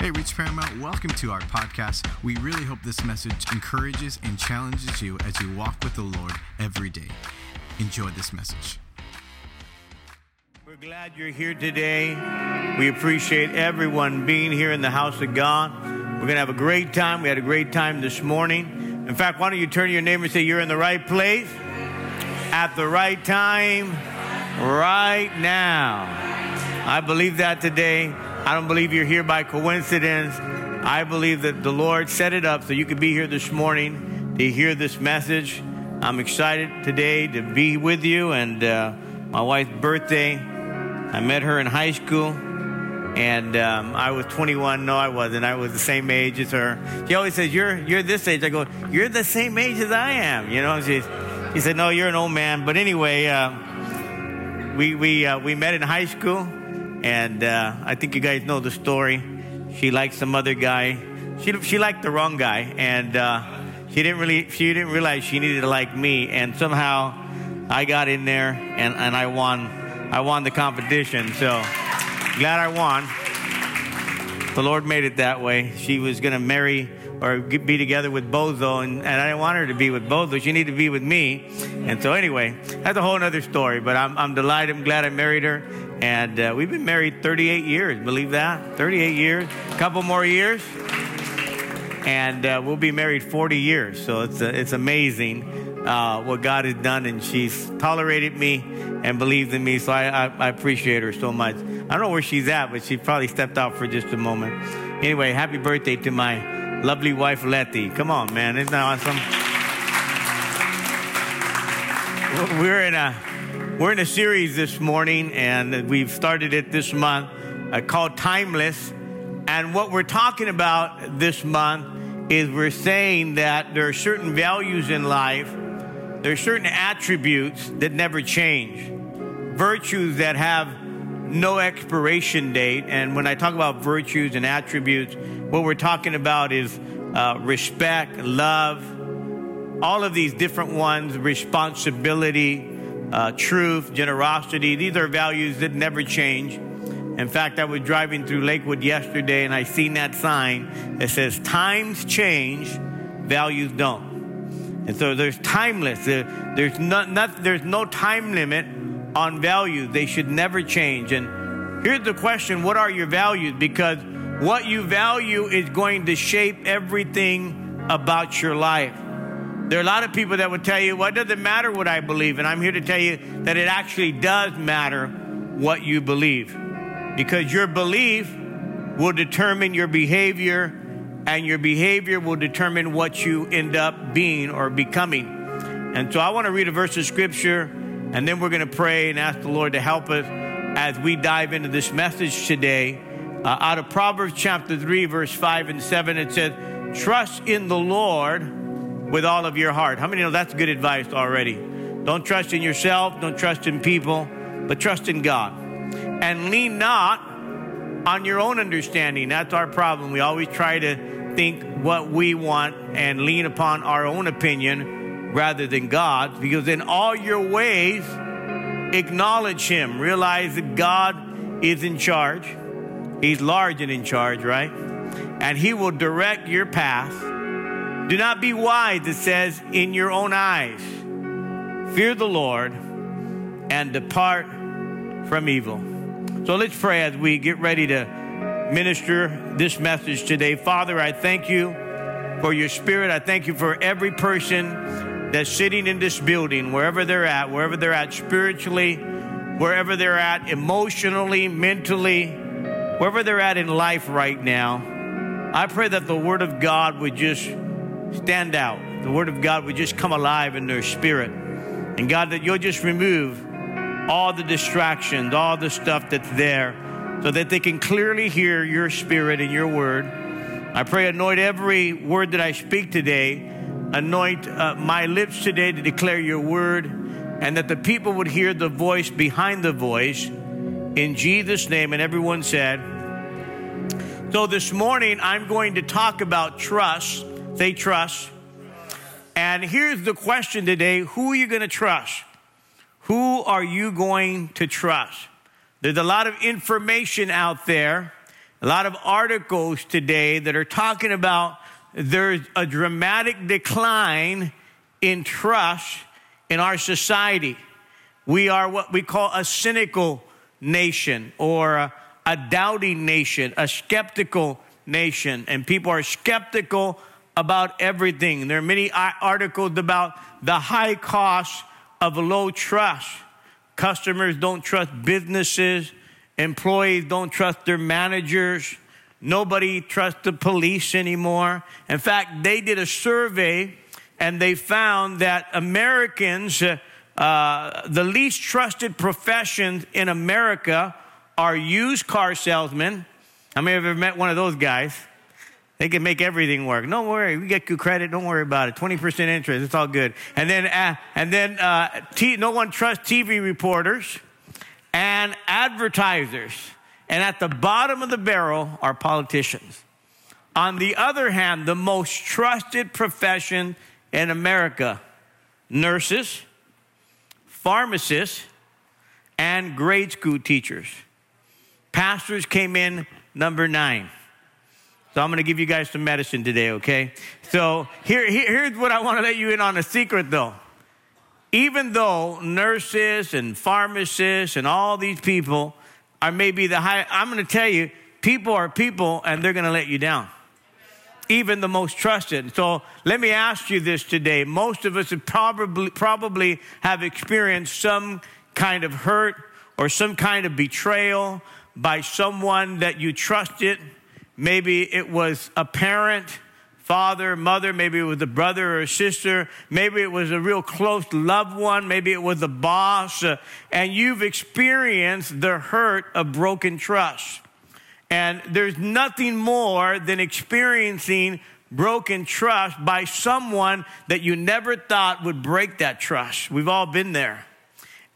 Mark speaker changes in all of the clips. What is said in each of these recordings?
Speaker 1: Hey, Reach Paramount, welcome to our podcast. We really hope this message encourages and challenges you as you walk with the Lord every day. Enjoy this message.
Speaker 2: We're glad you're here today. We appreciate everyone being here in the house of God. We're going to have a great time. We had a great time this morning. In fact, why don't you turn to your neighbor and say, You're in the right place at the right time right now. I believe that today. I don't believe you're here by coincidence. I believe that the Lord set it up so you could be here this morning to hear this message. I'm excited today to be with you and uh, my wife's birthday. I met her in high school and um, I was 21. No, I wasn't. I was the same age as her. She always says, "You're you're this age." I go, "You're the same age as I am." You know, she, she said, "No, you're an old man." But anyway, uh, we we uh, we met in high school and uh, I think you guys know the story. She liked some other guy. She she liked the wrong guy, and uh, she didn't really she didn't realize she needed to like me. And somehow, I got in there and, and I won. I won the competition. So glad I won. The Lord made it that way. She was going to marry or be together with Bozo, and, and I didn't want her to be with Bozo. She needed to be with me. And so, anyway, that's a whole other story. But I'm, I'm delighted. I'm glad I married her. And uh, we've been married 38 years. Believe that? 38 years. A couple more years. And uh, we'll be married 40 years. So it's, uh, it's amazing uh, what God has done. And she's tolerated me and believed in me. So I, I, I appreciate her so much. I don't know where she's at, but she probably stepped out for just a moment. Anyway, happy birthday to my lovely wife, Letty. Come on, man. Isn't that awesome? We're in a we're in a series this morning, and we've started it this month uh, called Timeless. And what we're talking about this month is we're saying that there are certain values in life, there are certain attributes that never change, virtues that have no expiration date. And when I talk about virtues and attributes, what we're talking about is uh, respect, love, all of these different ones, responsibility, uh, truth, generosity. These are values that never change. In fact, I was driving through Lakewood yesterday and I seen that sign that says, Times change, values don't. And so there's timeless. There, there's, not, not, there's no time limit on value. They should never change. And here's the question what are your values? Because what you value is going to shape everything about your life. There are a lot of people that would tell you, well, it doesn't matter what I believe. And I'm here to tell you that it actually does matter what you believe. Because your belief will determine your behavior, and your behavior will determine what you end up being or becoming. And so I want to read a verse of scripture, and then we're going to pray and ask the Lord to help us as we dive into this message today. Uh, out of Proverbs chapter 3, verse 5 and 7, it says, Trust in the Lord with all of your heart. How many know that's good advice already? Don't trust in yourself, don't trust in people, but trust in God. And lean not on your own understanding. That's our problem. We always try to think what we want and lean upon our own opinion rather than God, because in all your ways, acknowledge Him. Realize that God is in charge. He's large and in charge, right? And He will direct your path do not be wise, it says, in your own eyes. Fear the Lord and depart from evil. So let's pray as we get ready to minister this message today. Father, I thank you for your spirit. I thank you for every person that's sitting in this building, wherever they're at, wherever they're at spiritually, wherever they're at emotionally, mentally, wherever they're at in life right now. I pray that the word of God would just stand out. The Word of God would just come alive in their spirit. And God, that you'll just remove all the distractions, all the stuff that's there, so that they can clearly hear your Spirit and your Word. I pray, anoint every word that I speak today, anoint uh, my lips today to declare your Word, and that the people would hear the voice behind the voice. In Jesus' name, and everyone said, so this morning, I'm going to talk about trust they trust. And here's the question today who are you going to trust? Who are you going to trust? There's a lot of information out there, a lot of articles today that are talking about there's a dramatic decline in trust in our society. We are what we call a cynical nation or a, a doubting nation, a skeptical nation, and people are skeptical about everything. There are many articles about the high cost of low trust. Customers don't trust businesses, employees don't trust their managers, nobody trusts the police anymore. In fact, they did a survey and they found that Americans, uh, the least trusted professions in America are used car salesmen. How many you ever met one of those guys? They can make everything work. Don't worry, we get good credit. Don't worry about it. Twenty percent interest. It's all good. And then, uh, and then, uh, t- no one trusts TV reporters and advertisers. And at the bottom of the barrel are politicians. On the other hand, the most trusted profession in America: nurses, pharmacists, and grade school teachers. Pastors came in number nine. So I'm going to give you guys some medicine today, okay? So here, here, here's what I want to let you in on a secret though. Even though nurses and pharmacists and all these people are maybe the high, I'm going to tell you, people are people and they're going to let you down. Even the most trusted. So let me ask you this today. Most of us have probably, probably have experienced some kind of hurt or some kind of betrayal by someone that you trusted Maybe it was a parent, father, mother. Maybe it was a brother or a sister. Maybe it was a real close loved one. Maybe it was a boss. Uh, and you've experienced the hurt of broken trust. And there's nothing more than experiencing broken trust by someone that you never thought would break that trust. We've all been there.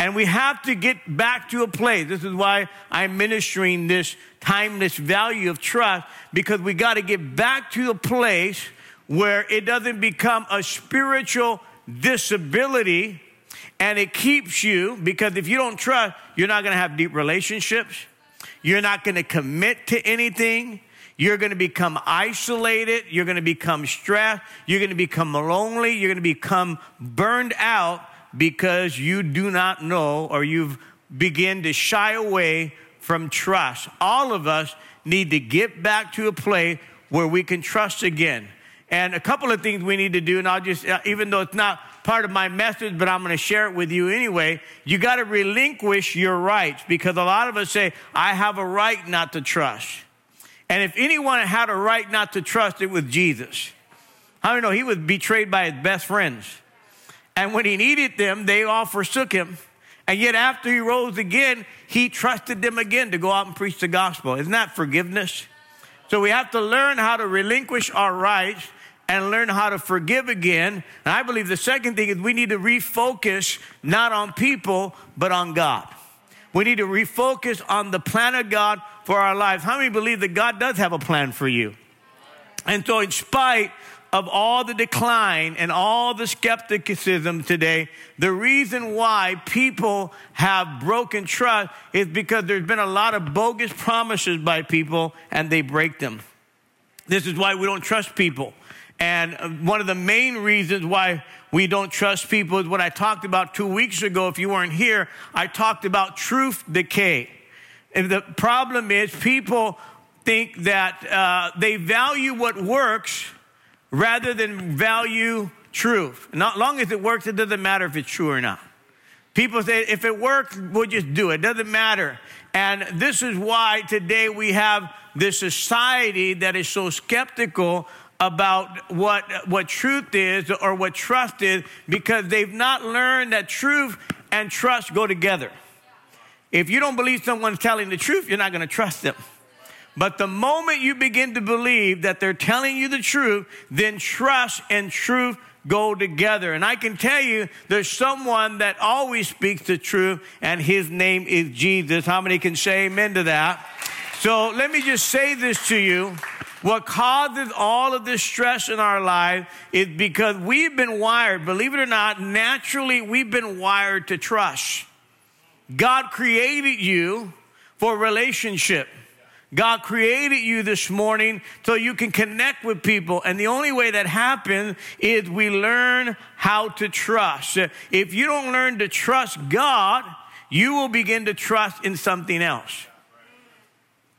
Speaker 2: And we have to get back to a place. This is why I'm ministering this timeless value of trust, because we got to get back to a place where it doesn't become a spiritual disability and it keeps you, because if you don't trust, you're not going to have deep relationships. You're not going to commit to anything. You're going to become isolated. You're going to become stressed. You're going to become lonely. You're going to become burned out because you do not know or you've begin to shy away from trust. All of us need to get back to a place where we can trust again. And a couple of things we need to do, and I'll just, uh, even though it's not part of my message, but I'm going to share it with you anyway. You got to relinquish your rights because a lot of us say, I have a right not to trust. And if anyone had a right not to trust, it was Jesus. How do you know he was betrayed by his best friends? And when he needed them, they all forsook him. And yet, after he rose again, he trusted them again to go out and preach the gospel. Isn't that forgiveness? So we have to learn how to relinquish our rights and learn how to forgive again. And I believe the second thing is we need to refocus not on people, but on God. We need to refocus on the plan of God for our lives. How many believe that God does have a plan for you? And so, in spite of all the decline and all the skepticism today, the reason why people have broken trust is because there's been a lot of bogus promises by people and they break them. This is why we don't trust people. And one of the main reasons why we don't trust people is what I talked about two weeks ago. If you weren't here, I talked about truth decay. And the problem is people think that uh, they value what works rather than value truth. Not long as it works, it doesn't matter if it's true or not. People say, if it works, we'll just do it. It doesn't matter. And this is why today we have this society that is so skeptical about what, what truth is or what trust is because they've not learned that truth and trust go together. If you don't believe someone's telling the truth, you're not going to trust them. But the moment you begin to believe that they're telling you the truth, then trust and truth go together. And I can tell you there's someone that always speaks the truth, and his name is Jesus. How many can say amen to that? So let me just say this to you. What causes all of this stress in our life is because we've been wired, believe it or not, naturally, we've been wired to trust. God created you for relationship. God created you this morning so you can connect with people. And the only way that happens is we learn how to trust. If you don't learn to trust God, you will begin to trust in something else.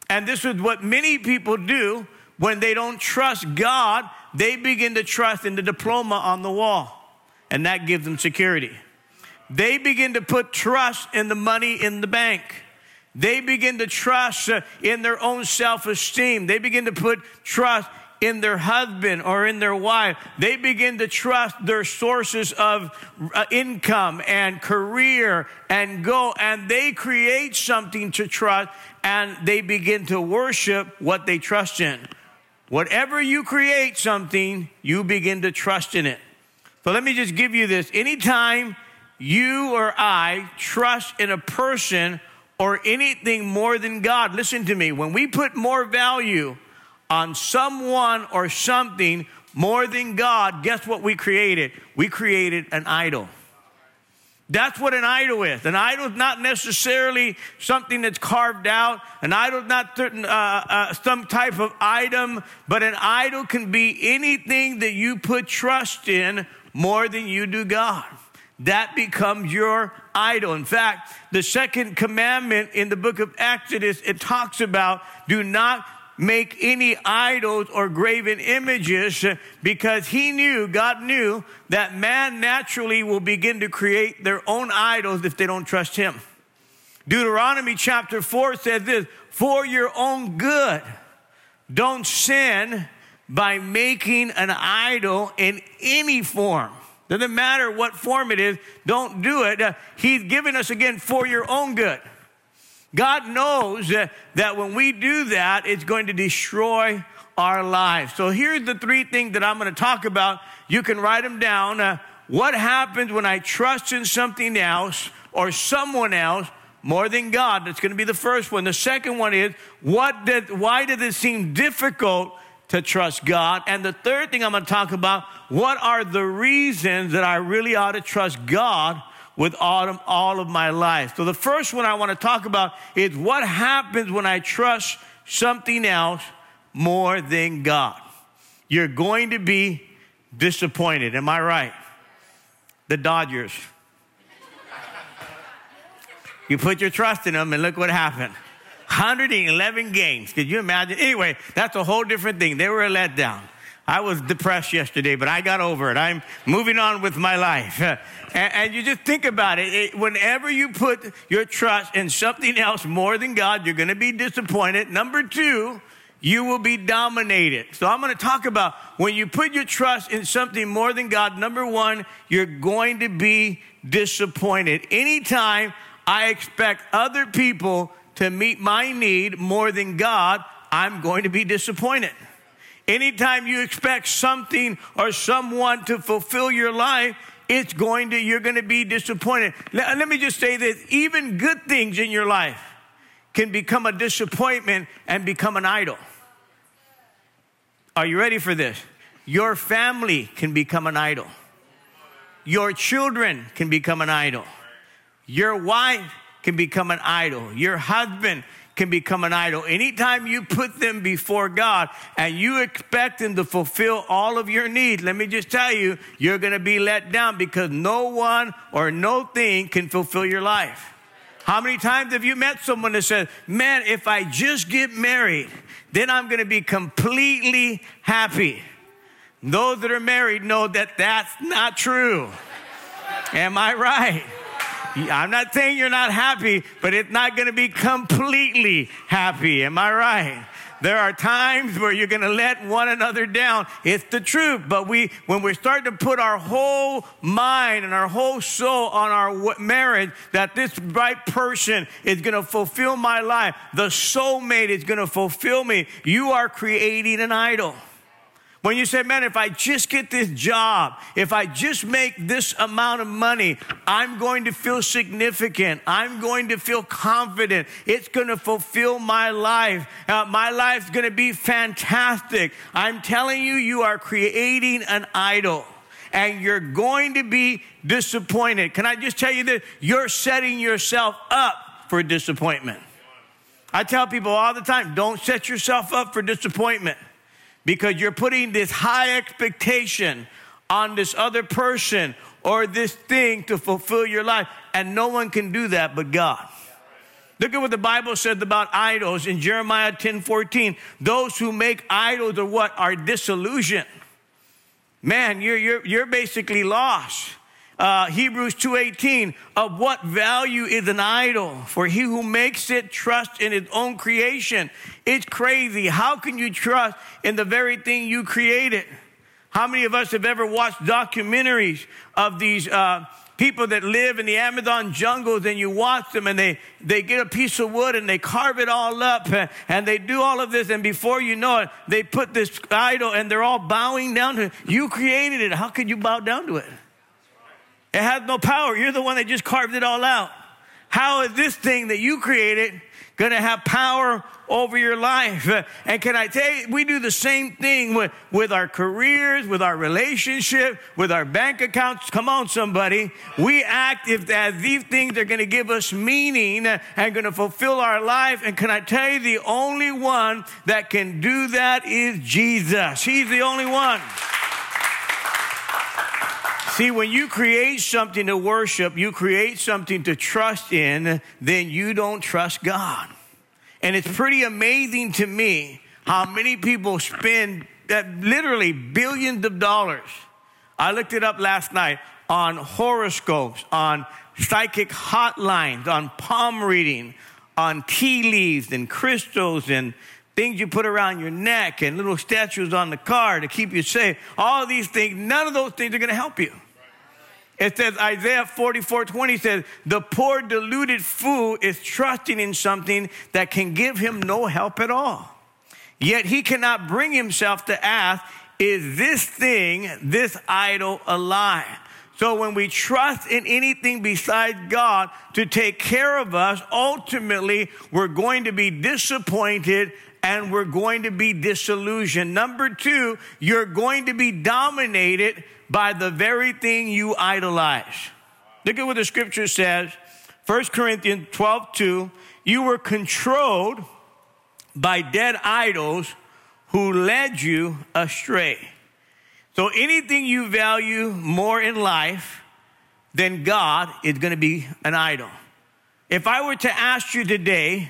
Speaker 2: And this is what many people do when they don't trust God, they begin to trust in the diploma on the wall. And that gives them security. They begin to put trust in the money in the bank. They begin to trust uh, in their own self esteem. They begin to put trust in their husband or in their wife. They begin to trust their sources of uh, income and career and go, and they create something to trust and they begin to worship what they trust in. Whatever you create something, you begin to trust in it. So let me just give you this. Anytime you or I trust in a person or anything more than God, listen to me, when we put more value on someone or something more than God, guess what we created? We created an idol. That's what an idol is. An idol is not necessarily something that's carved out. An idol is not certain, uh, uh, some type of item, but an idol can be anything that you put trust in more than you do God that becomes your idol. In fact, the second commandment in the book of Exodus, it talks about do not make any idols or graven images because he knew, God knew, that man naturally will begin to create their own idols if they don't trust him. Deuteronomy chapter 4 says this for your own good, don't sin by making an idol in any form doesn't matter what form it is, don't do it. Uh, he's given us again for your own good. God knows uh, that when we do that, it's going to destroy our lives. So here's the three things that I'm going to talk about. You can write them down. Uh, what happens when I trust in something else or someone else more than God? That's going to be the first one. The second one is what did, why did it seem difficult to trust God. And the third thing I'm going to talk about what are the reasons that I really ought to trust God with all of, all of my life? So, the first one I want to talk about is what happens when I trust something else more than God. You're going to be disappointed. Am I right? The Dodgers. You put your trust in them, and look what happened. 111 games. Could you imagine? Anyway, that's a whole different thing. They were a letdown. I was depressed yesterday, but I got over it. I'm moving on with my life. and, and, you just think about it. it. Whenever you put your trust in something else more than God, you're going to be disappointed. Number two, you will be dominated. So I'm going to talk about when you put your trust in something more than God, number one, you're going to be disappointed. Anytime I expect other people to meet my need more than God, I'm going to be disappointed. Anytime you expect something or someone to fulfill your life, it's going to, you're going to be disappointed. Let, let me just say this even good things in your life can become a disappointment and become an idol. Are you ready for this? Your family can become an idol. Your children can become an idol. Your wife can become an idol. Your husband can become an idol. Anytime you put them before God and you expect them to fulfill all of your needs, let me just tell you, you're going to be let down because no one or no thing can fulfill your life. How many times have you met someone that says, Man, if I just get married, then I'm going to be completely happy? Those that are married know that that's not true. Am I right? I'm not saying you're not happy, but it's not going to be completely happy. Am I right? There are times where you're going to let one another down. It's the truth. But we, when we start to put our whole mind and our whole soul on our marriage, that this right person is going to fulfill my life, the soulmate is going to fulfill me, you are creating an idol. When you say, man, if I just get this job, if I just make this amount of money, I'm going to feel significant. I'm going to feel confident. It's going to fulfill my life. Uh, my life's going to be fantastic. I'm telling you, you are creating an idol and you're going to be disappointed. Can I just tell you this? you're setting yourself up for disappointment? I tell people all the time don't set yourself up for disappointment because you're putting this high expectation on this other person or this thing to fulfill your life. And no one can do that but God. Look at what the Bible said about idols in Jeremiah 10 14. Those who make idols are what? Are disillusioned. Man, you're, you're, you're basically lost. Uh, Hebrews 2:18 of what value is an idol for he who makes it trust in his own creation it's crazy how can you trust in the very thing you created how many of us have ever watched documentaries of these uh, people that live in the Amazon jungles and you watch them and they, they get a piece of wood and they carve it all up and, and they do all of this and before you know it, they put this idol and they're all bowing down to it. You created it. How could you bow down to it? It has no power. You're the one that just carved it all out. How is this thing that you created going to have power over your life. And can I tell you, we do the same thing with, with our careers, with our relationship, with our bank accounts. Come on, somebody. We act if as these things are going to give us meaning and going to fulfill our life. And can I tell you, the only one that can do that is Jesus. He's the only one. See, when you create something to worship, you create something to trust in, then you don't trust God. And it's pretty amazing to me how many people spend literally billions of dollars. I looked it up last night on horoscopes, on psychic hotlines, on palm reading, on tea leaves and crystals and things you put around your neck and little statues on the car to keep you safe. All these things, none of those things are going to help you. It says Isaiah 44 20 says, The poor deluded fool is trusting in something that can give him no help at all. Yet he cannot bring himself to ask, Is this thing, this idol, alive? So when we trust in anything besides God to take care of us, ultimately we're going to be disappointed and we're going to be disillusioned. Number two, you're going to be dominated by the very thing you idolize. Look at what the scripture says. 1 Corinthians 12, 2. You were controlled by dead idols who led you astray. So anything you value more in life than God is going to be an idol. If I were to ask you today,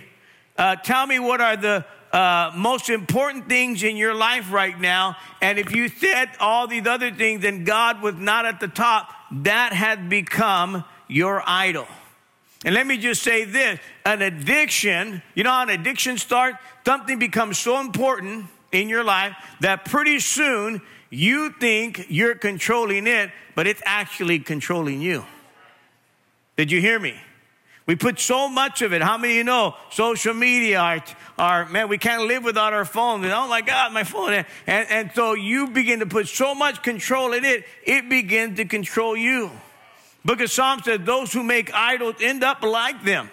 Speaker 2: uh, tell me what are the uh, most important things in your life right now. And if you said all these other things and God was not at the top, that had become your idol. And let me just say this an addiction, you know how an addiction starts? Something becomes so important in your life that pretty soon you think you're controlling it, but it's actually controlling you. Did you hear me? We put so much of it. How many of you know social media, our, our man, we can't live without our phone. And, oh my God, my phone. And, and so you begin to put so much control in it, it begins to control you. Book of Psalms says, those who make idols end up like them.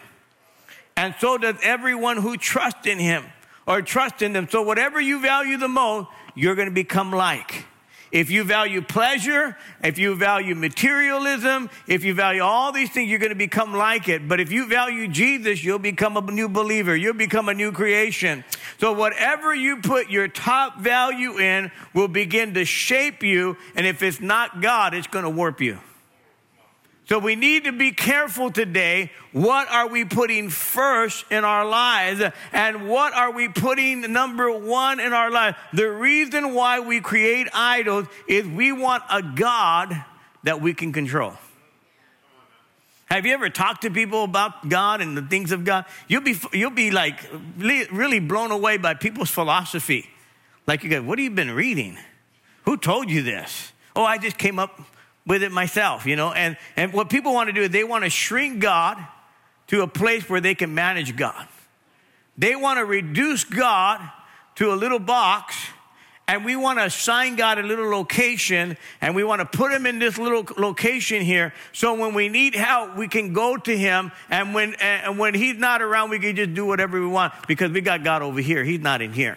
Speaker 2: And so does everyone who trusts in him or trust in them. So whatever you value the most, you're going to become like. If you value pleasure, if you value materialism, if you value all these things, you're going to become like it. But if you value Jesus, you'll become a new believer. You'll become a new creation. So whatever you put your top value in will begin to shape you. And if it's not God, it's going to warp you. So we need to be careful today. What are we putting first in our lives? And what are we putting number one in our life? The reason why we create idols is we want a God that we can control. Have you ever talked to people about God and the things of God? You'll be, you'll be like really blown away by people's philosophy. Like you go, what have you been reading? Who told you this? Oh, I just came up with it myself, you know. And, and what people want to do is they want to shrink God to a place where they can manage God. They want to reduce God to a little box, and we want to assign God a little location, and we want to put him in this little location here. So when we need help, we can go to him, and when and when he's not around, we can just do whatever we want because we got God over here. He's not in here.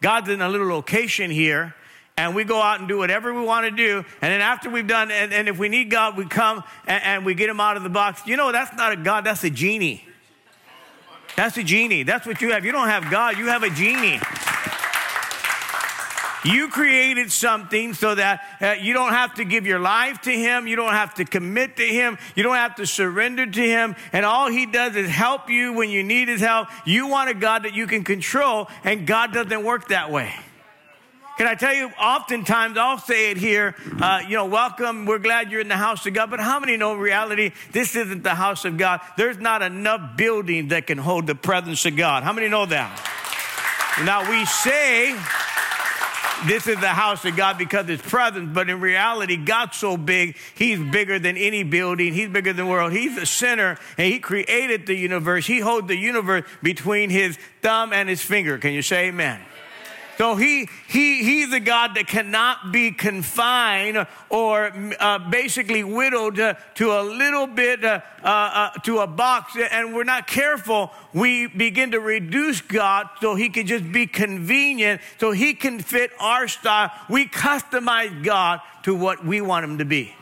Speaker 2: God's in a little location here, and we go out and do whatever we want to do. And then after we've done, and, and if we need God, we come and, and, we get him out of the box. You know, that's not a God, that's a genie. That's a genie. That's what you have. You don't have God, you have a genie. You created something so that uh, you don't have to give your life to Him. You don't have to commit to Him. You don't have to surrender to Him. And all He does is help you when you need His help. You want a God that you can control, and God doesn't work that way. Can I tell you, oftentimes I'll say it here, uh, you know, welcome, we're glad you're in the house of God. But how many know in reality, this isn't the house of God? There's not enough building that can hold the presence of God. How many know that? Now we say, this is the house of God because it's presence, but in reality, God's so big, He's bigger than any building, He's bigger than the world. He's the center, and He created the universe. He holds the universe between His thumb and His finger. Can you say amen? So he, he, he's a God that cannot be confined or uh, basically whittled to, to a little bit, uh, uh, uh, to a box. And we're not careful. We begin to reduce God so he can just be convenient, so he can fit our style. We customize God to what we want him to be.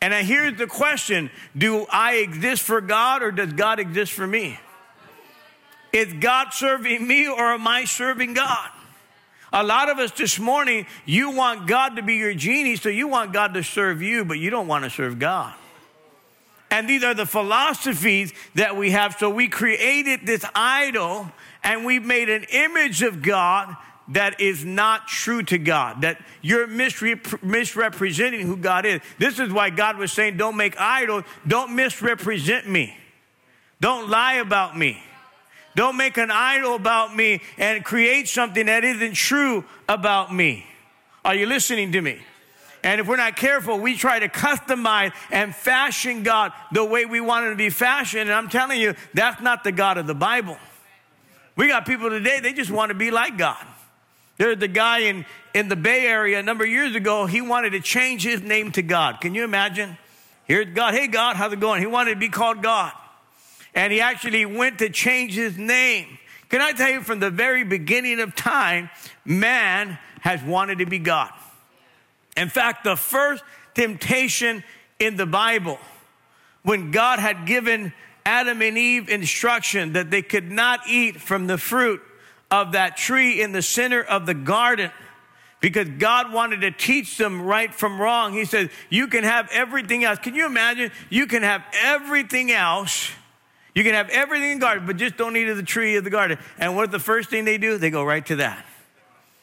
Speaker 2: And here's the question Do I exist for God or does God exist for me? Is God serving me or am I serving God? A lot of us this morning, you want God to be your genie, so you want God to serve you, but you don't want to serve God. And these are the philosophies that we have. So we created this idol and we made an image of God that is not true to God, that you're misrep- misrepresenting who God is. This is why God was saying, Don't make idols, don't misrepresent me, don't lie about me. Don't make an idol about me and create something that isn't true about me. Are you listening to me? And if we're not careful, we try to customize and fashion God the way we want him to be fashioned. And I'm telling you, that's not the God of the Bible. We got people today, they just want to be like God. There's the guy in, in the Bay Area a number of years ago, he wanted to change his name to God. Can you imagine? Here's God. Hey, God, how's it going? He wanted to be called God and he actually went to change his name. Can I tell you from the very beginning of time, man has wanted to be God. In fact, the first temptation in the Bible, when God had given Adam and Eve instruction that they could not eat from the fruit of that tree in the center of the garden, because God wanted to teach them right from wrong. He said, You can have everything else. Can you imagine? You can have everything else you can have everything in the garden, but just don't eat of the tree of the garden. And what's the first thing they do? They go right to that.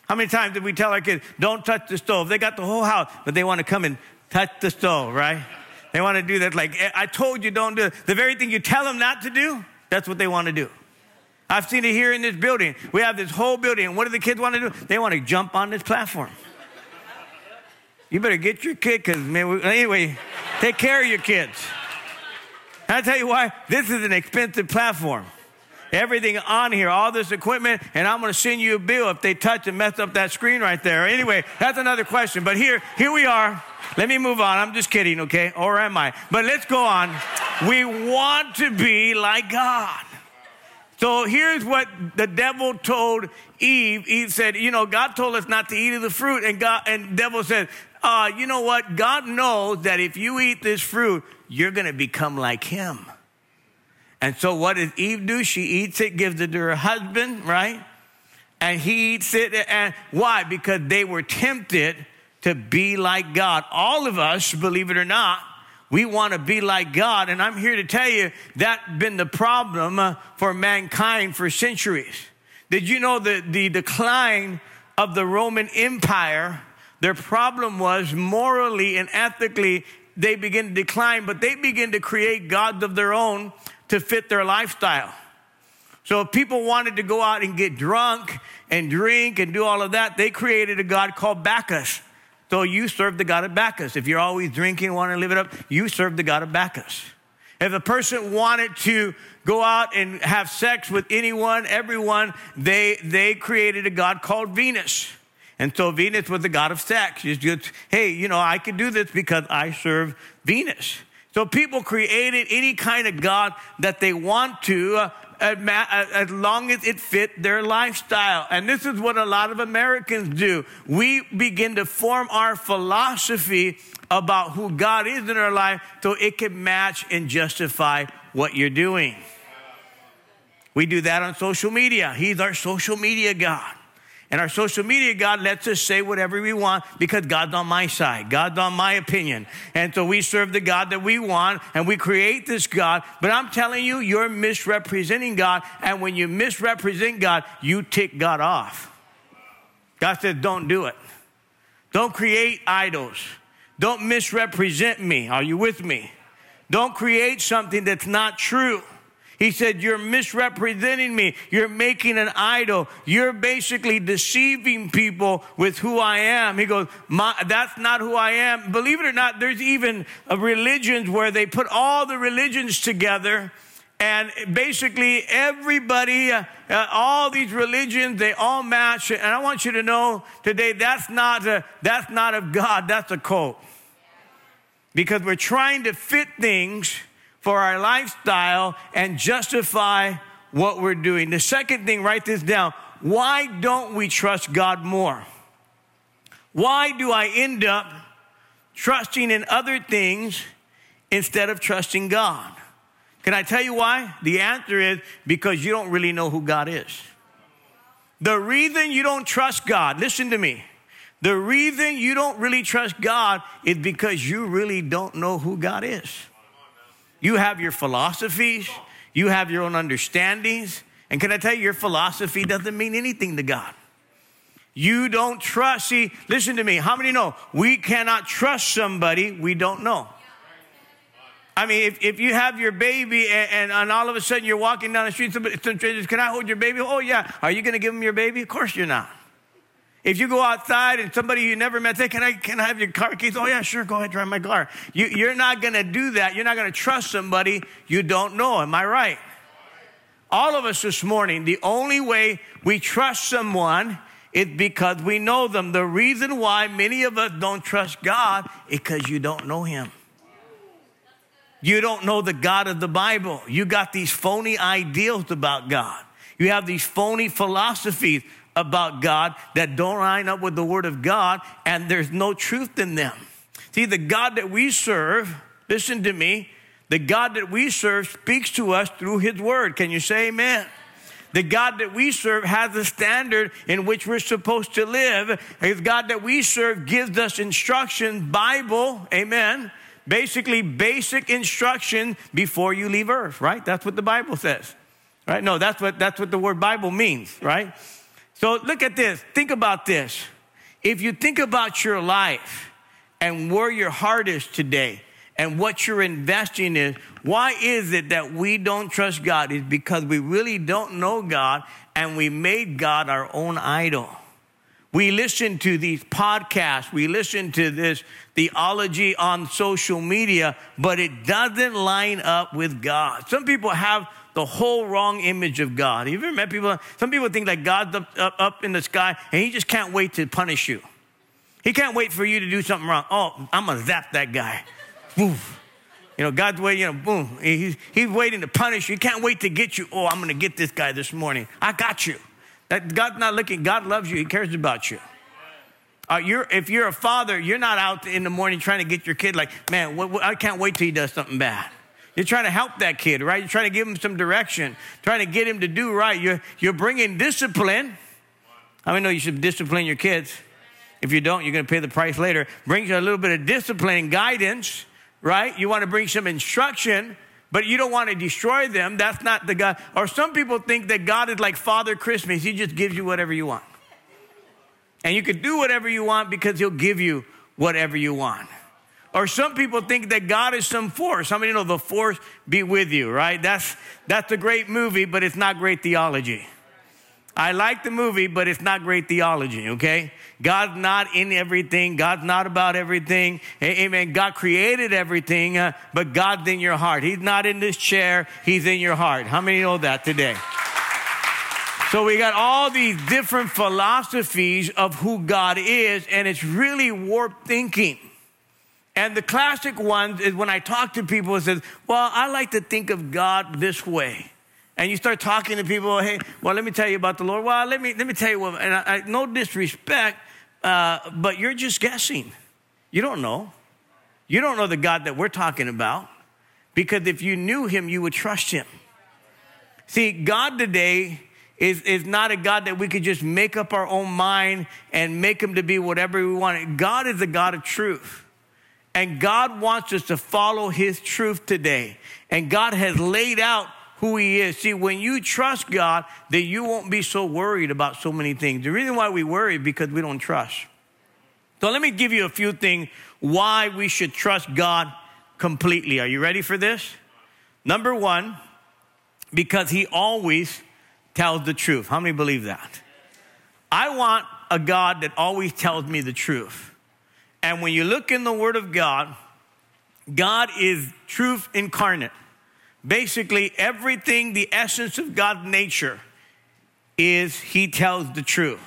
Speaker 2: How many times did we tell our kids, don't touch the stove? They got the whole house, but they want to come and touch the stove, right? They want to do that. Like, I told you don't do it. The very thing you tell them not to do, that's what they want to do. I've seen it here in this building. We have this whole building. And what do the kids want to do? They want to jump on this platform. You better get your kid, because, anyway, take care of your kids. And I tell you why, this is an expensive platform. Everything on here, all this equipment, and I'm going to send you a bill if they touch and mess up that screen right there. Anyway, that's another question. But here, here we are. Let me move on. I'm just kidding, okay? Or am I? But let's go on. We want to be like God. So here's what the devil told Eve. Eve said, "You know, God told us not to eat of the fruit, and God and devil said, uh, you know what? God knows that if you eat this fruit, you're going to become like him. And so, what does Eve do? She eats it, gives it to her husband, right? And he eats it. And why? Because they were tempted to be like God. All of us, believe it or not, we want to be like God. And I'm here to tell you that's been the problem uh, for mankind for centuries. Did you know that the decline of the Roman Empire? Their problem was morally and ethically they begin to decline, but they begin to create gods of their own to fit their lifestyle. So if people wanted to go out and get drunk and drink and do all of that, they created a god called Bacchus. So you serve the god of Bacchus. If you're always drinking, want to live it up, you serve the god of Bacchus. If a person wanted to go out and have sex with anyone, everyone, they, they created a god called Venus. And so Venus was the god of sex. It's just, hey, you know, I can do this because I serve Venus. So people created any kind of god that they want to, uh, as long as it fit their lifestyle. And this is what a lot of Americans do. We begin to form our philosophy about who God is in our life so it can match and justify what you're doing. We do that on social media. He's our social media God. And our social media God lets us say whatever we want because God's on my side. God's on my opinion. And so we serve the God that we want and we create this God. But I'm telling you, you're misrepresenting God. And when you misrepresent God, you tick God off. God says, don't do it. Don't create idols. Don't misrepresent me. Are you with me? Don't create something that's not true. He said, You're misrepresenting me. You're making an idol. You're basically deceiving people with who I am. He goes, That's not who I am. Believe it or not, there's even religions where they put all the religions together. And basically, everybody, uh, uh, all these religions, they all match. And I want you to know today that's not, a, that's not of God, that's a cult. Because we're trying to fit things for our lifestyle and justify what we're doing. The second thing, write this down. Why don't we trust God more? Why do I end up trusting in other things instead of trusting God? Can I tell you why? The answer is because you don't really know who God is. The reason you don't trust God, listen to me. The reason you don't really trust God is because you really don't know who God is. You have your philosophies, you have your own understandings. And can I tell you, your philosophy doesn't mean anything to God. You don't trust. See, listen to me. How many know we cannot trust somebody we don't know? I mean, if, if you have your baby and, and, and all of a sudden you're walking down the street, somebody, some strangers, can I hold your baby? Oh, yeah. Are you going to give them your baby? Of course you're not. If you go outside and somebody you never met say, Can I, can I have your car keys? Oh, yeah, sure, go ahead, drive my car. You, you're not going to do that. You're not going to trust somebody you don't know. Am I right? All of us this morning, the only way we trust someone is because we know them. The reason why many of us don't trust God is because you don't know Him. You don't know the God of the Bible. You got these phony ideals about God. You have these phony philosophies about God that don't line up with the Word of God, and there's no truth in them. See, the God that we serve, listen to me, the God that we serve speaks to us through His Word. Can you say amen? The God that we serve has a standard in which we're supposed to live. The God that we serve gives us instruction, Bible, amen. Basically, basic instruction before you leave earth, right? That's what the Bible says. Right? No, that's what that's what the word Bible means, right? So look at this. Think about this. If you think about your life and where your heart is today and what you're investing in, why is it that we don't trust God? Is because we really don't know God and we made God our own idol. We listen to these podcasts, we listen to this theology on social media, but it doesn't line up with God. Some people have the whole wrong image of God. You ever met people? Some people think that God's up, up, up in the sky and he just can't wait to punish you. He can't wait for you to do something wrong. Oh, I'm gonna zap that guy. Woof. You know, God's waiting, you know, boom. He's, he's waiting to punish you. He can't wait to get you. Oh, I'm gonna get this guy this morning. I got you. That God's not looking, God loves you, He cares about you. Uh, you're, if you're a father, you're not out in the morning trying to get your kid like, man, what, what, I can't wait till he does something bad. You're trying to help that kid, right? You're trying to give him some direction, trying to get him to do right. You're, you're bringing discipline. I mean, know you should discipline your kids. If you don't, you're going to pay the price later. Brings a little bit of discipline and guidance, right? You want to bring some instruction, but you don't want to destroy them. That's not the God. Or some people think that God is like Father Christmas. He just gives you whatever you want. And you can do whatever you want because he'll give you whatever you want. Or some people think that God is some force. How many know the force be with you, right? That's, that's a great movie, but it's not great theology. I like the movie, but it's not great theology, okay? God's not in everything. God's not about everything. Amen. God created everything, uh, but God's in your heart. He's not in this chair, He's in your heart. How many know that today? So we got all these different philosophies of who God is, and it's really warped thinking. And the classic one is when I talk to people, it says, Well, I like to think of God this way. And you start talking to people, hey, well, let me tell you about the Lord. Well, let me let me tell you what, and I, I no disrespect, uh, but you're just guessing. You don't know. You don't know the God that we're talking about. Because if you knew him, you would trust him. See, God today is, is not a God that we could just make up our own mind and make him to be whatever we want. God is a God of truth. And God wants us to follow his truth today. And God has laid out who he is. See, when you trust God, then you won't be so worried about so many things. The reason why we worry is because we don't trust. So let me give you a few things why we should trust God completely. Are you ready for this? Number one, because he always tells the truth. How many believe that? I want a God that always tells me the truth. And when you look in the Word of God, God is truth incarnate. Basically, everything, the essence of God's nature, is He tells the truth.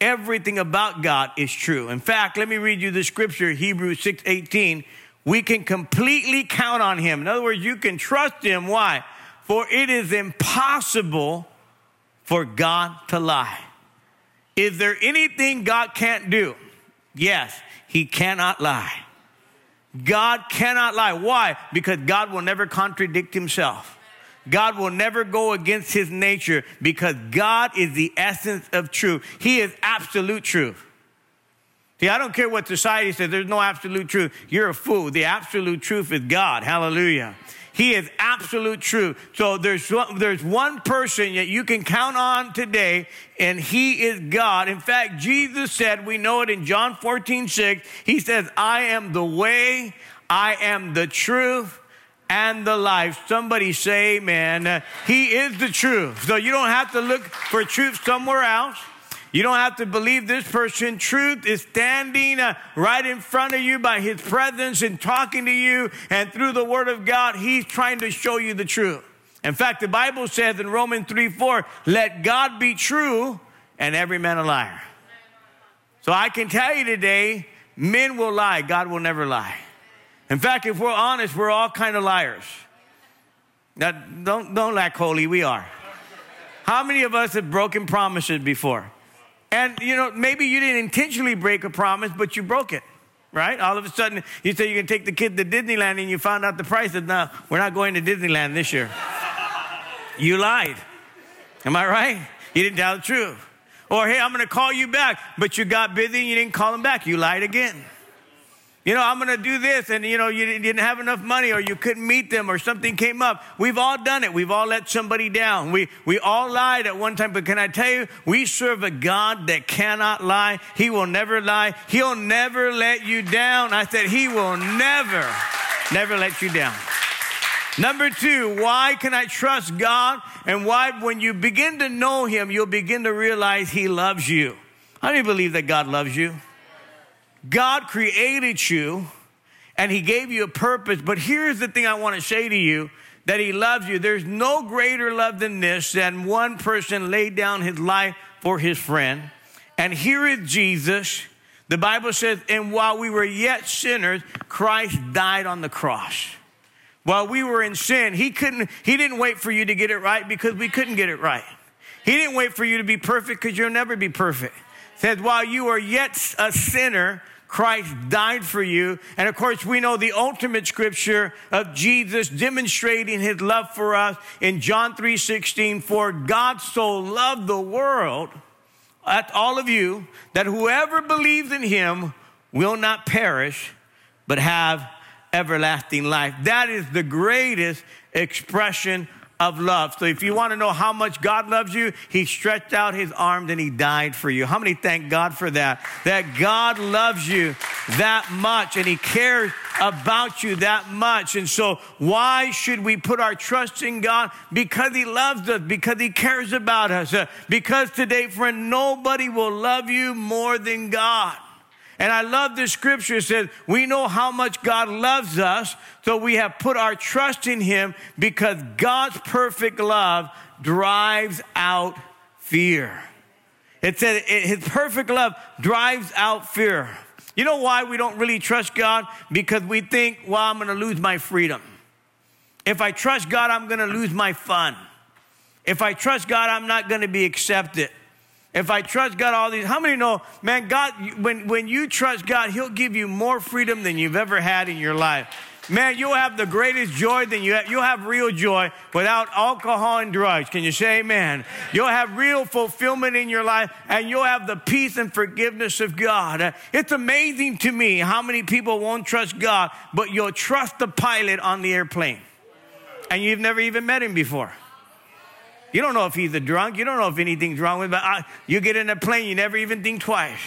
Speaker 2: Everything about God is true. In fact, let me read you the scripture, Hebrews 6 18. We can completely count on Him. In other words, you can trust Him. Why? For it is impossible for God to lie. Is there anything God can't do? Yes. He cannot lie. God cannot lie. Why? Because God will never contradict himself. God will never go against his nature because God is the essence of truth. He is absolute truth. See, I don't care what society says, there's no absolute truth. You're a fool. The absolute truth is God. Hallelujah. He is absolute truth. So there's, there's one person that you can count on today, and he is God. In fact, Jesus said, we know it in John 14, 6, he says, I am the way, I am the truth, and the life. Somebody say amen. He is the truth. So you don't have to look for truth somewhere else. You don't have to believe this person. Truth is standing uh, right in front of you by his presence and talking to you. And through the word of God, he's trying to show you the truth. In fact, the Bible says in Romans 3 4, let God be true and every man a liar. So I can tell you today, men will lie, God will never lie. In fact, if we're honest, we're all kind of liars. Now, don't, don't act holy, we are. How many of us have broken promises before? And, you know, maybe you didn't intentionally break a promise, but you broke it, right? All of a sudden, you say you can take the kid to Disneyland and you found out the price. is no, we're not going to Disneyland this year. you lied. Am I right? You didn't tell the truth. Or, hey, I'm going to call you back, but you got busy and you didn't call him back. You lied again you know, I'm going to do this, and you know, you didn't have enough money, or you couldn't meet them, or something came up. We've all done it. We've all let somebody down. We we all lied at one time. But can I tell you, we serve a God that cannot lie. He will never lie. He'll never let you down. I said, He will never, never let you down. Number two, why can I trust God? And why, when you begin to know Him, you'll begin to realize He loves you. How do you believe that God loves you? God created you and He gave you a purpose. But here's the thing I want to say to you that He loves you. There's no greater love than this, than one person laid down his life for his friend. And here is Jesus. The Bible says, and while we were yet sinners, Christ died on the cross. While we were in sin, he couldn't, he didn't wait for you to get it right because we couldn't get it right. He didn't wait for you to be perfect because you'll never be perfect. Says, while you are yet a sinner, Christ died for you. And of course, we know the ultimate scripture of Jesus demonstrating his love for us in John 3 16. For God so loved the world, at all of you, that whoever believes in him will not perish, but have everlasting life. That is the greatest expression of love. So if you want to know how much God loves you, he stretched out his arms and he died for you. How many thank God for that? That God loves you that much and he cares about you that much. And so why should we put our trust in God? Because he loves us, because he cares about us. Uh, because today, friend, nobody will love you more than God. And I love this scripture. It says, We know how much God loves us, so we have put our trust in Him because God's perfect love drives out fear. It said, His perfect love drives out fear. You know why we don't really trust God? Because we think, well, I'm going to lose my freedom. If I trust God, I'm going to lose my fun. If I trust God, I'm not going to be accepted. If I trust God, all these, how many know, man, God, when, when you trust God, He'll give you more freedom than you've ever had in your life. man, you'll have the greatest joy than you have. You'll have real joy without alcohol and drugs. Can you say amen? You'll have real fulfillment in your life and you'll have the peace and forgiveness of God. It's amazing to me how many people won't trust God, but you'll trust the pilot on the airplane. And you've never even met him before. You don't know if he's a drunk. You don't know if anything's wrong with him. But I, you get in a plane, you never even think twice.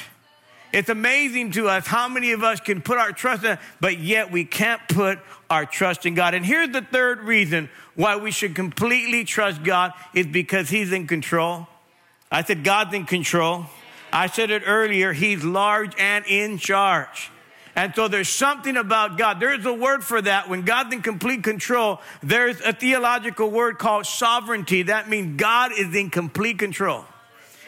Speaker 2: It's amazing to us how many of us can put our trust in, but yet we can't put our trust in God. And here's the third reason why we should completely trust God is because He's in control. I said God's in control. I said it earlier, He's large and in charge. And so there's something about God. There's a word for that. When God's in complete control, there's a theological word called sovereignty. That means God is in complete control.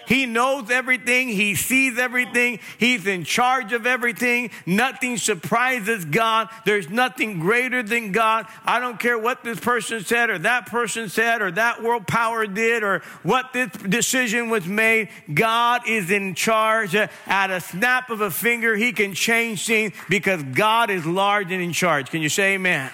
Speaker 2: He knows everything. He sees everything. He's in charge of everything. Nothing surprises God. There's nothing greater than God. I don't care what this person said or that person said or that world power did or what this decision was made. God is in charge. At a snap of a finger, he can change things because God is large and in charge. Can you say amen?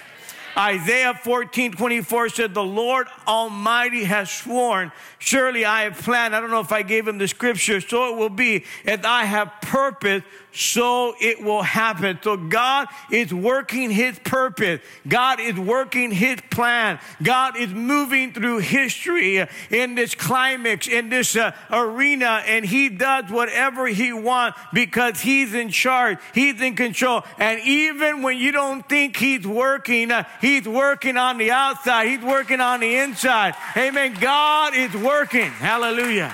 Speaker 2: Isaiah 14, 24 said, The Lord Almighty has sworn, surely I have planned. I don't know if I gave him the scripture, so it will be, as I have purpose so it will happen. So God is working his purpose. God is working his plan. God is moving through history in this climax, in this uh, arena, and he does whatever he wants because he's in charge. He's in control. And even when you don't think he's working, uh, he's working on the outside. He's working on the inside. Amen. God is working. Hallelujah.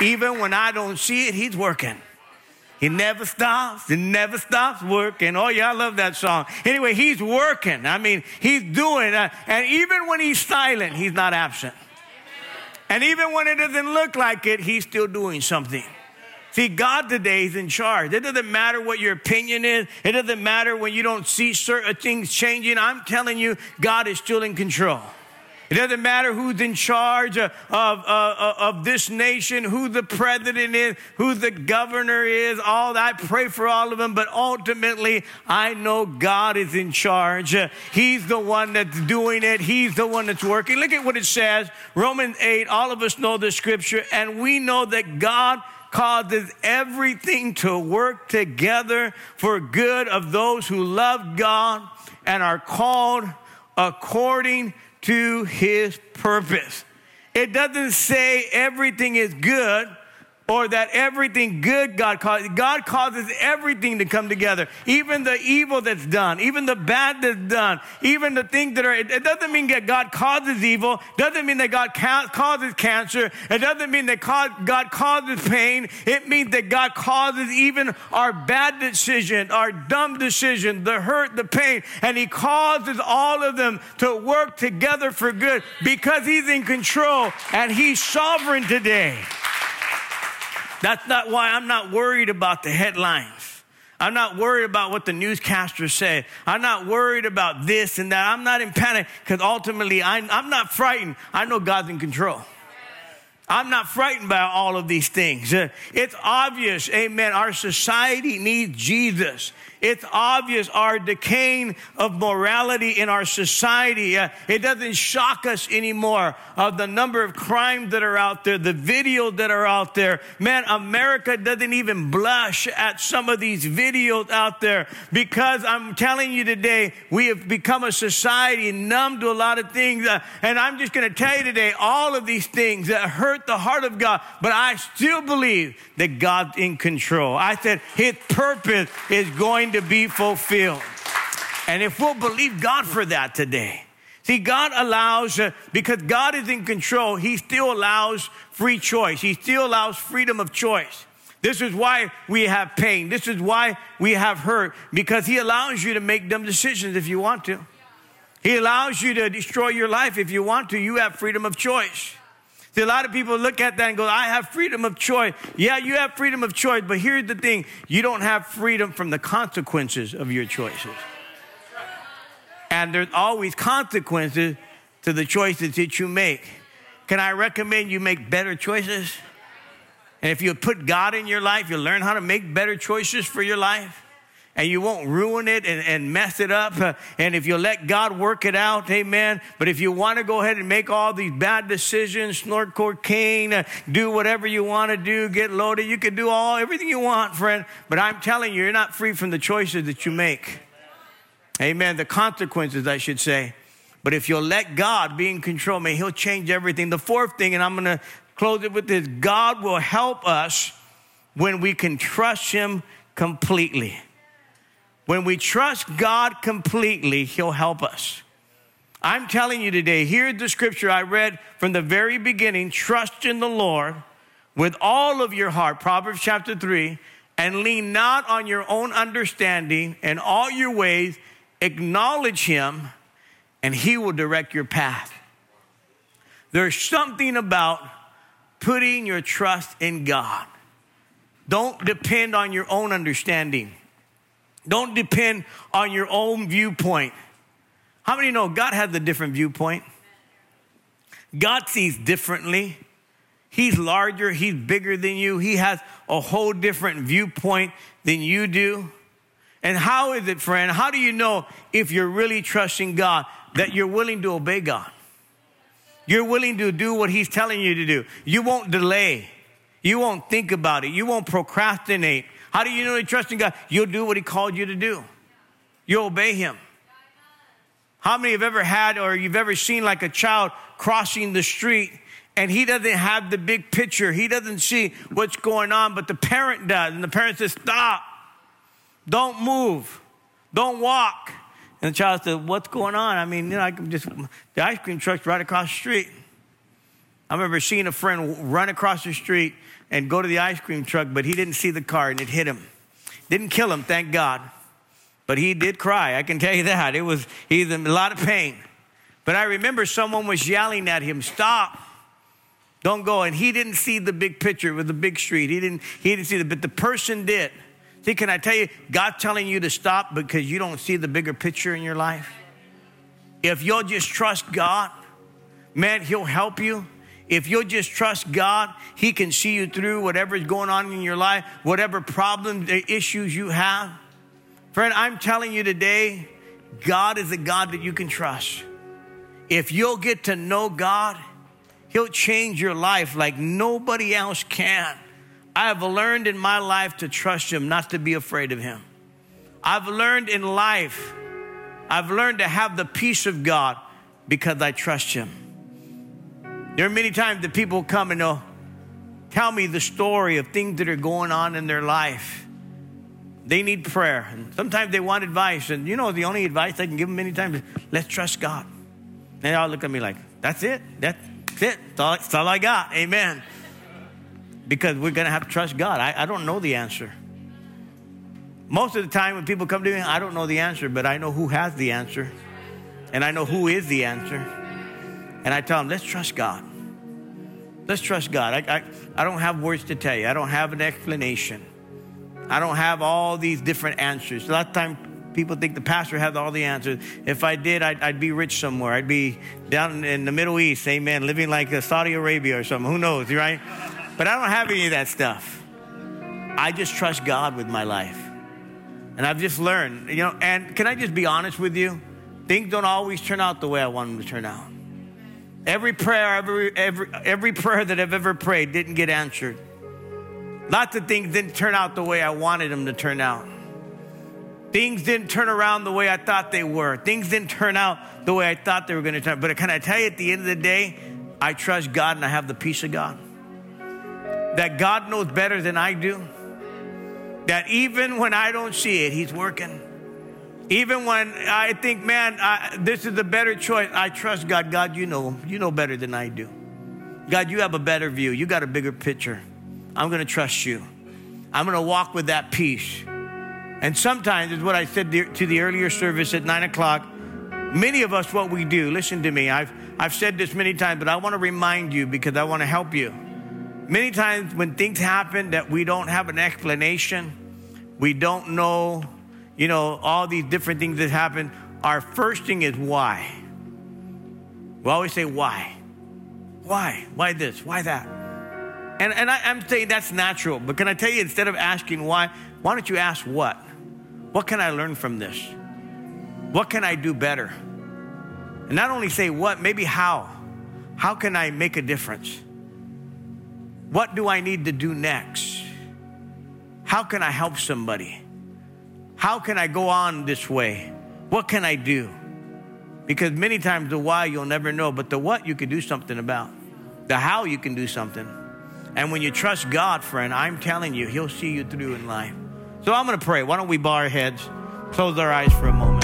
Speaker 2: Even when I don't see it, he's working. He never stops. He never stops working. Oh, yeah, I love that song. Anyway, he's working. I mean, he's doing. And even when he's silent, he's not absent. And even when it doesn't look like it, he's still doing something. See, God today is in charge. It doesn't matter what your opinion is. It doesn't matter when you don't see certain things changing. I'm telling you, God is still in control. It doesn't matter who's in charge of, of, of, this nation, who the president is, who the governor is, all that. I pray for all of them, but ultimately, I know God is in charge. He's the one that's doing it, He's the one that's working. Look at what it says Romans 8, all of us know the scripture, and we know that God causes everything to work together for good of those who love God and are called according to his purpose. It doesn't say everything is good or that everything good God causes. God causes everything to come together, even the evil that's done, even the bad that's done, even the things that are. It doesn't mean that God causes evil. Doesn't mean that God causes cancer. It doesn't mean that God causes pain. It means that God causes even our bad decision, our dumb decision, the hurt, the pain, and He causes all of them to work together for good because He's in control and He's sovereign today. That's not why I'm not worried about the headlines. I'm not worried about what the newscasters say. I'm not worried about this and that. I'm not in panic because ultimately I'm, I'm not frightened. I know God's in control. I'm not frightened by all of these things. Uh, it's obvious, amen. Our society needs Jesus it's obvious our decaying of morality in our society. Uh, it doesn't shock us anymore of the number of crimes that are out there, the videos that are out there. Man, America doesn't even blush at some of these videos out there because I'm telling you today, we have become a society numb to a lot of things. Uh, and I'm just going to tell you today, all of these things that hurt the heart of God, but I still believe that God's in control. I said his purpose is going to be fulfilled. And if we'll believe God for that today, see, God allows, uh, because God is in control, He still allows free choice, He still allows freedom of choice. This is why we have pain. This is why we have hurt, because He allows you to make dumb decisions if you want to. He allows you to destroy your life if you want to. You have freedom of choice. See, a lot of people look at that and go, I have freedom of choice. Yeah, you have freedom of choice, but here's the thing you don't have freedom from the consequences of your choices. And there's always consequences to the choices that you make. Can I recommend you make better choices? And if you put God in your life, you'll learn how to make better choices for your life. And you won't ruin it and, and mess it up. And if you let God work it out, amen. But if you want to go ahead and make all these bad decisions, snort cocaine, do whatever you want to do, get loaded, you can do all everything you want, friend. But I'm telling you, you're not free from the choices that you make. Amen. The consequences, I should say. But if you'll let God be in control, man, He'll change everything. The fourth thing, and I'm going to close it with this God will help us when we can trust Him completely. When we trust God completely, He'll help us. I'm telling you today, here's the scripture I read from the very beginning trust in the Lord with all of your heart, Proverbs chapter 3, and lean not on your own understanding, and all your ways acknowledge Him, and He will direct your path. There's something about putting your trust in God. Don't depend on your own understanding. Don't depend on your own viewpoint. How many know God has a different viewpoint? God sees differently. He's larger, He's bigger than you. He has a whole different viewpoint than you do. And how is it, friend? How do you know if you're really trusting God that you're willing to obey God? You're willing to do what He's telling you to do. You won't delay. You won't think about it. You won't procrastinate. How do you know you're trusting God? You'll do what He called you to do. You'll obey Him. How many have ever had or you've ever seen like a child crossing the street and he doesn't have the big picture? He doesn't see what's going on, but the parent does. And the parent says, Stop. Don't move. Don't walk. And the child said, What's going on? I mean, you know, I can just, the ice cream truck's right across the street. I remember seeing a friend run across the street and go to the ice cream truck, but he didn't see the car and it hit him. Didn't kill him, thank God. But he did cry, I can tell you that. It was he's in a lot of pain. But I remember someone was yelling at him, stop. Don't go. And he didn't see the big picture with the big street. He didn't, he didn't see it, but the person did. See, can I tell you, God's telling you to stop because you don't see the bigger picture in your life? If you'll just trust God, man, He'll help you. If you'll just trust God, He can see you through whatever is going on in your life, whatever problems, issues you have. Friend, I'm telling you today, God is a God that you can trust. If you'll get to know God, He'll change your life like nobody else can. I have learned in my life to trust Him, not to be afraid of Him. I've learned in life, I've learned to have the peace of God because I trust Him. There are many times that people come and they'll tell me the story of things that are going on in their life. They need prayer. And sometimes they want advice. And you know, the only advice I can give them many times is let's trust God. And they all look at me like, that's it. That's it. That's all, that's all I got. Amen. Because we're going to have to trust God. I, I don't know the answer. Most of the time when people come to me, I don't know the answer, but I know who has the answer. And I know who is the answer. And I tell them, let's trust God. Let's trust God. I, I, I don't have words to tell you, I don't have an explanation. I don't have all these different answers. A lot of times people think the pastor has all the answers. If I did, I'd, I'd, be rich somewhere. I'd be down in the Middle East, amen, living like Saudi Arabia or something. Who knows, right? But I don't have any of that stuff. I just trust God with my life. And I've just learned, you know, and can I just be honest with you? Things don't always turn out the way I want them to turn out. Every prayer, every, every, every prayer that I've ever prayed didn't get answered. Lots of things didn't turn out the way I wanted them to turn out. Things didn't turn around the way I thought they were. Things didn't turn out the way I thought they were going to turn. But can I tell you, at the end of the day, I trust God and I have the peace of God. That God knows better than I do. That even when I don't see it, He's working. Even when I think, man, I, this is the better choice, I trust God. God, you know, you know better than I do. God, you have a better view. You got a bigger picture. I'm going to trust you. I'm going to walk with that peace. And sometimes, is what I said to the earlier service at nine o'clock. Many of us, what we do, listen to me. I've, I've said this many times, but I want to remind you because I want to help you. Many times when things happen that we don't have an explanation, we don't know you know, all these different things that happen, our first thing is why. We always say, why? Why? Why this? Why that? And, and I, am saying that's natural, but can I tell you, instead of asking why, why don't you ask what? What can I learn from this? What can I do better? And not only say what, maybe how. How can I make a difference? What do I need to do next? How can I help somebody? How can I go on this way? What can I do? Because many times the why you'll never know, but the what you can do something about. The how you can do something. And when you trust God, friend, I'm telling you, He'll see you through in life. So I'm going to pray. Why don't we bow our heads, close our eyes for a moment?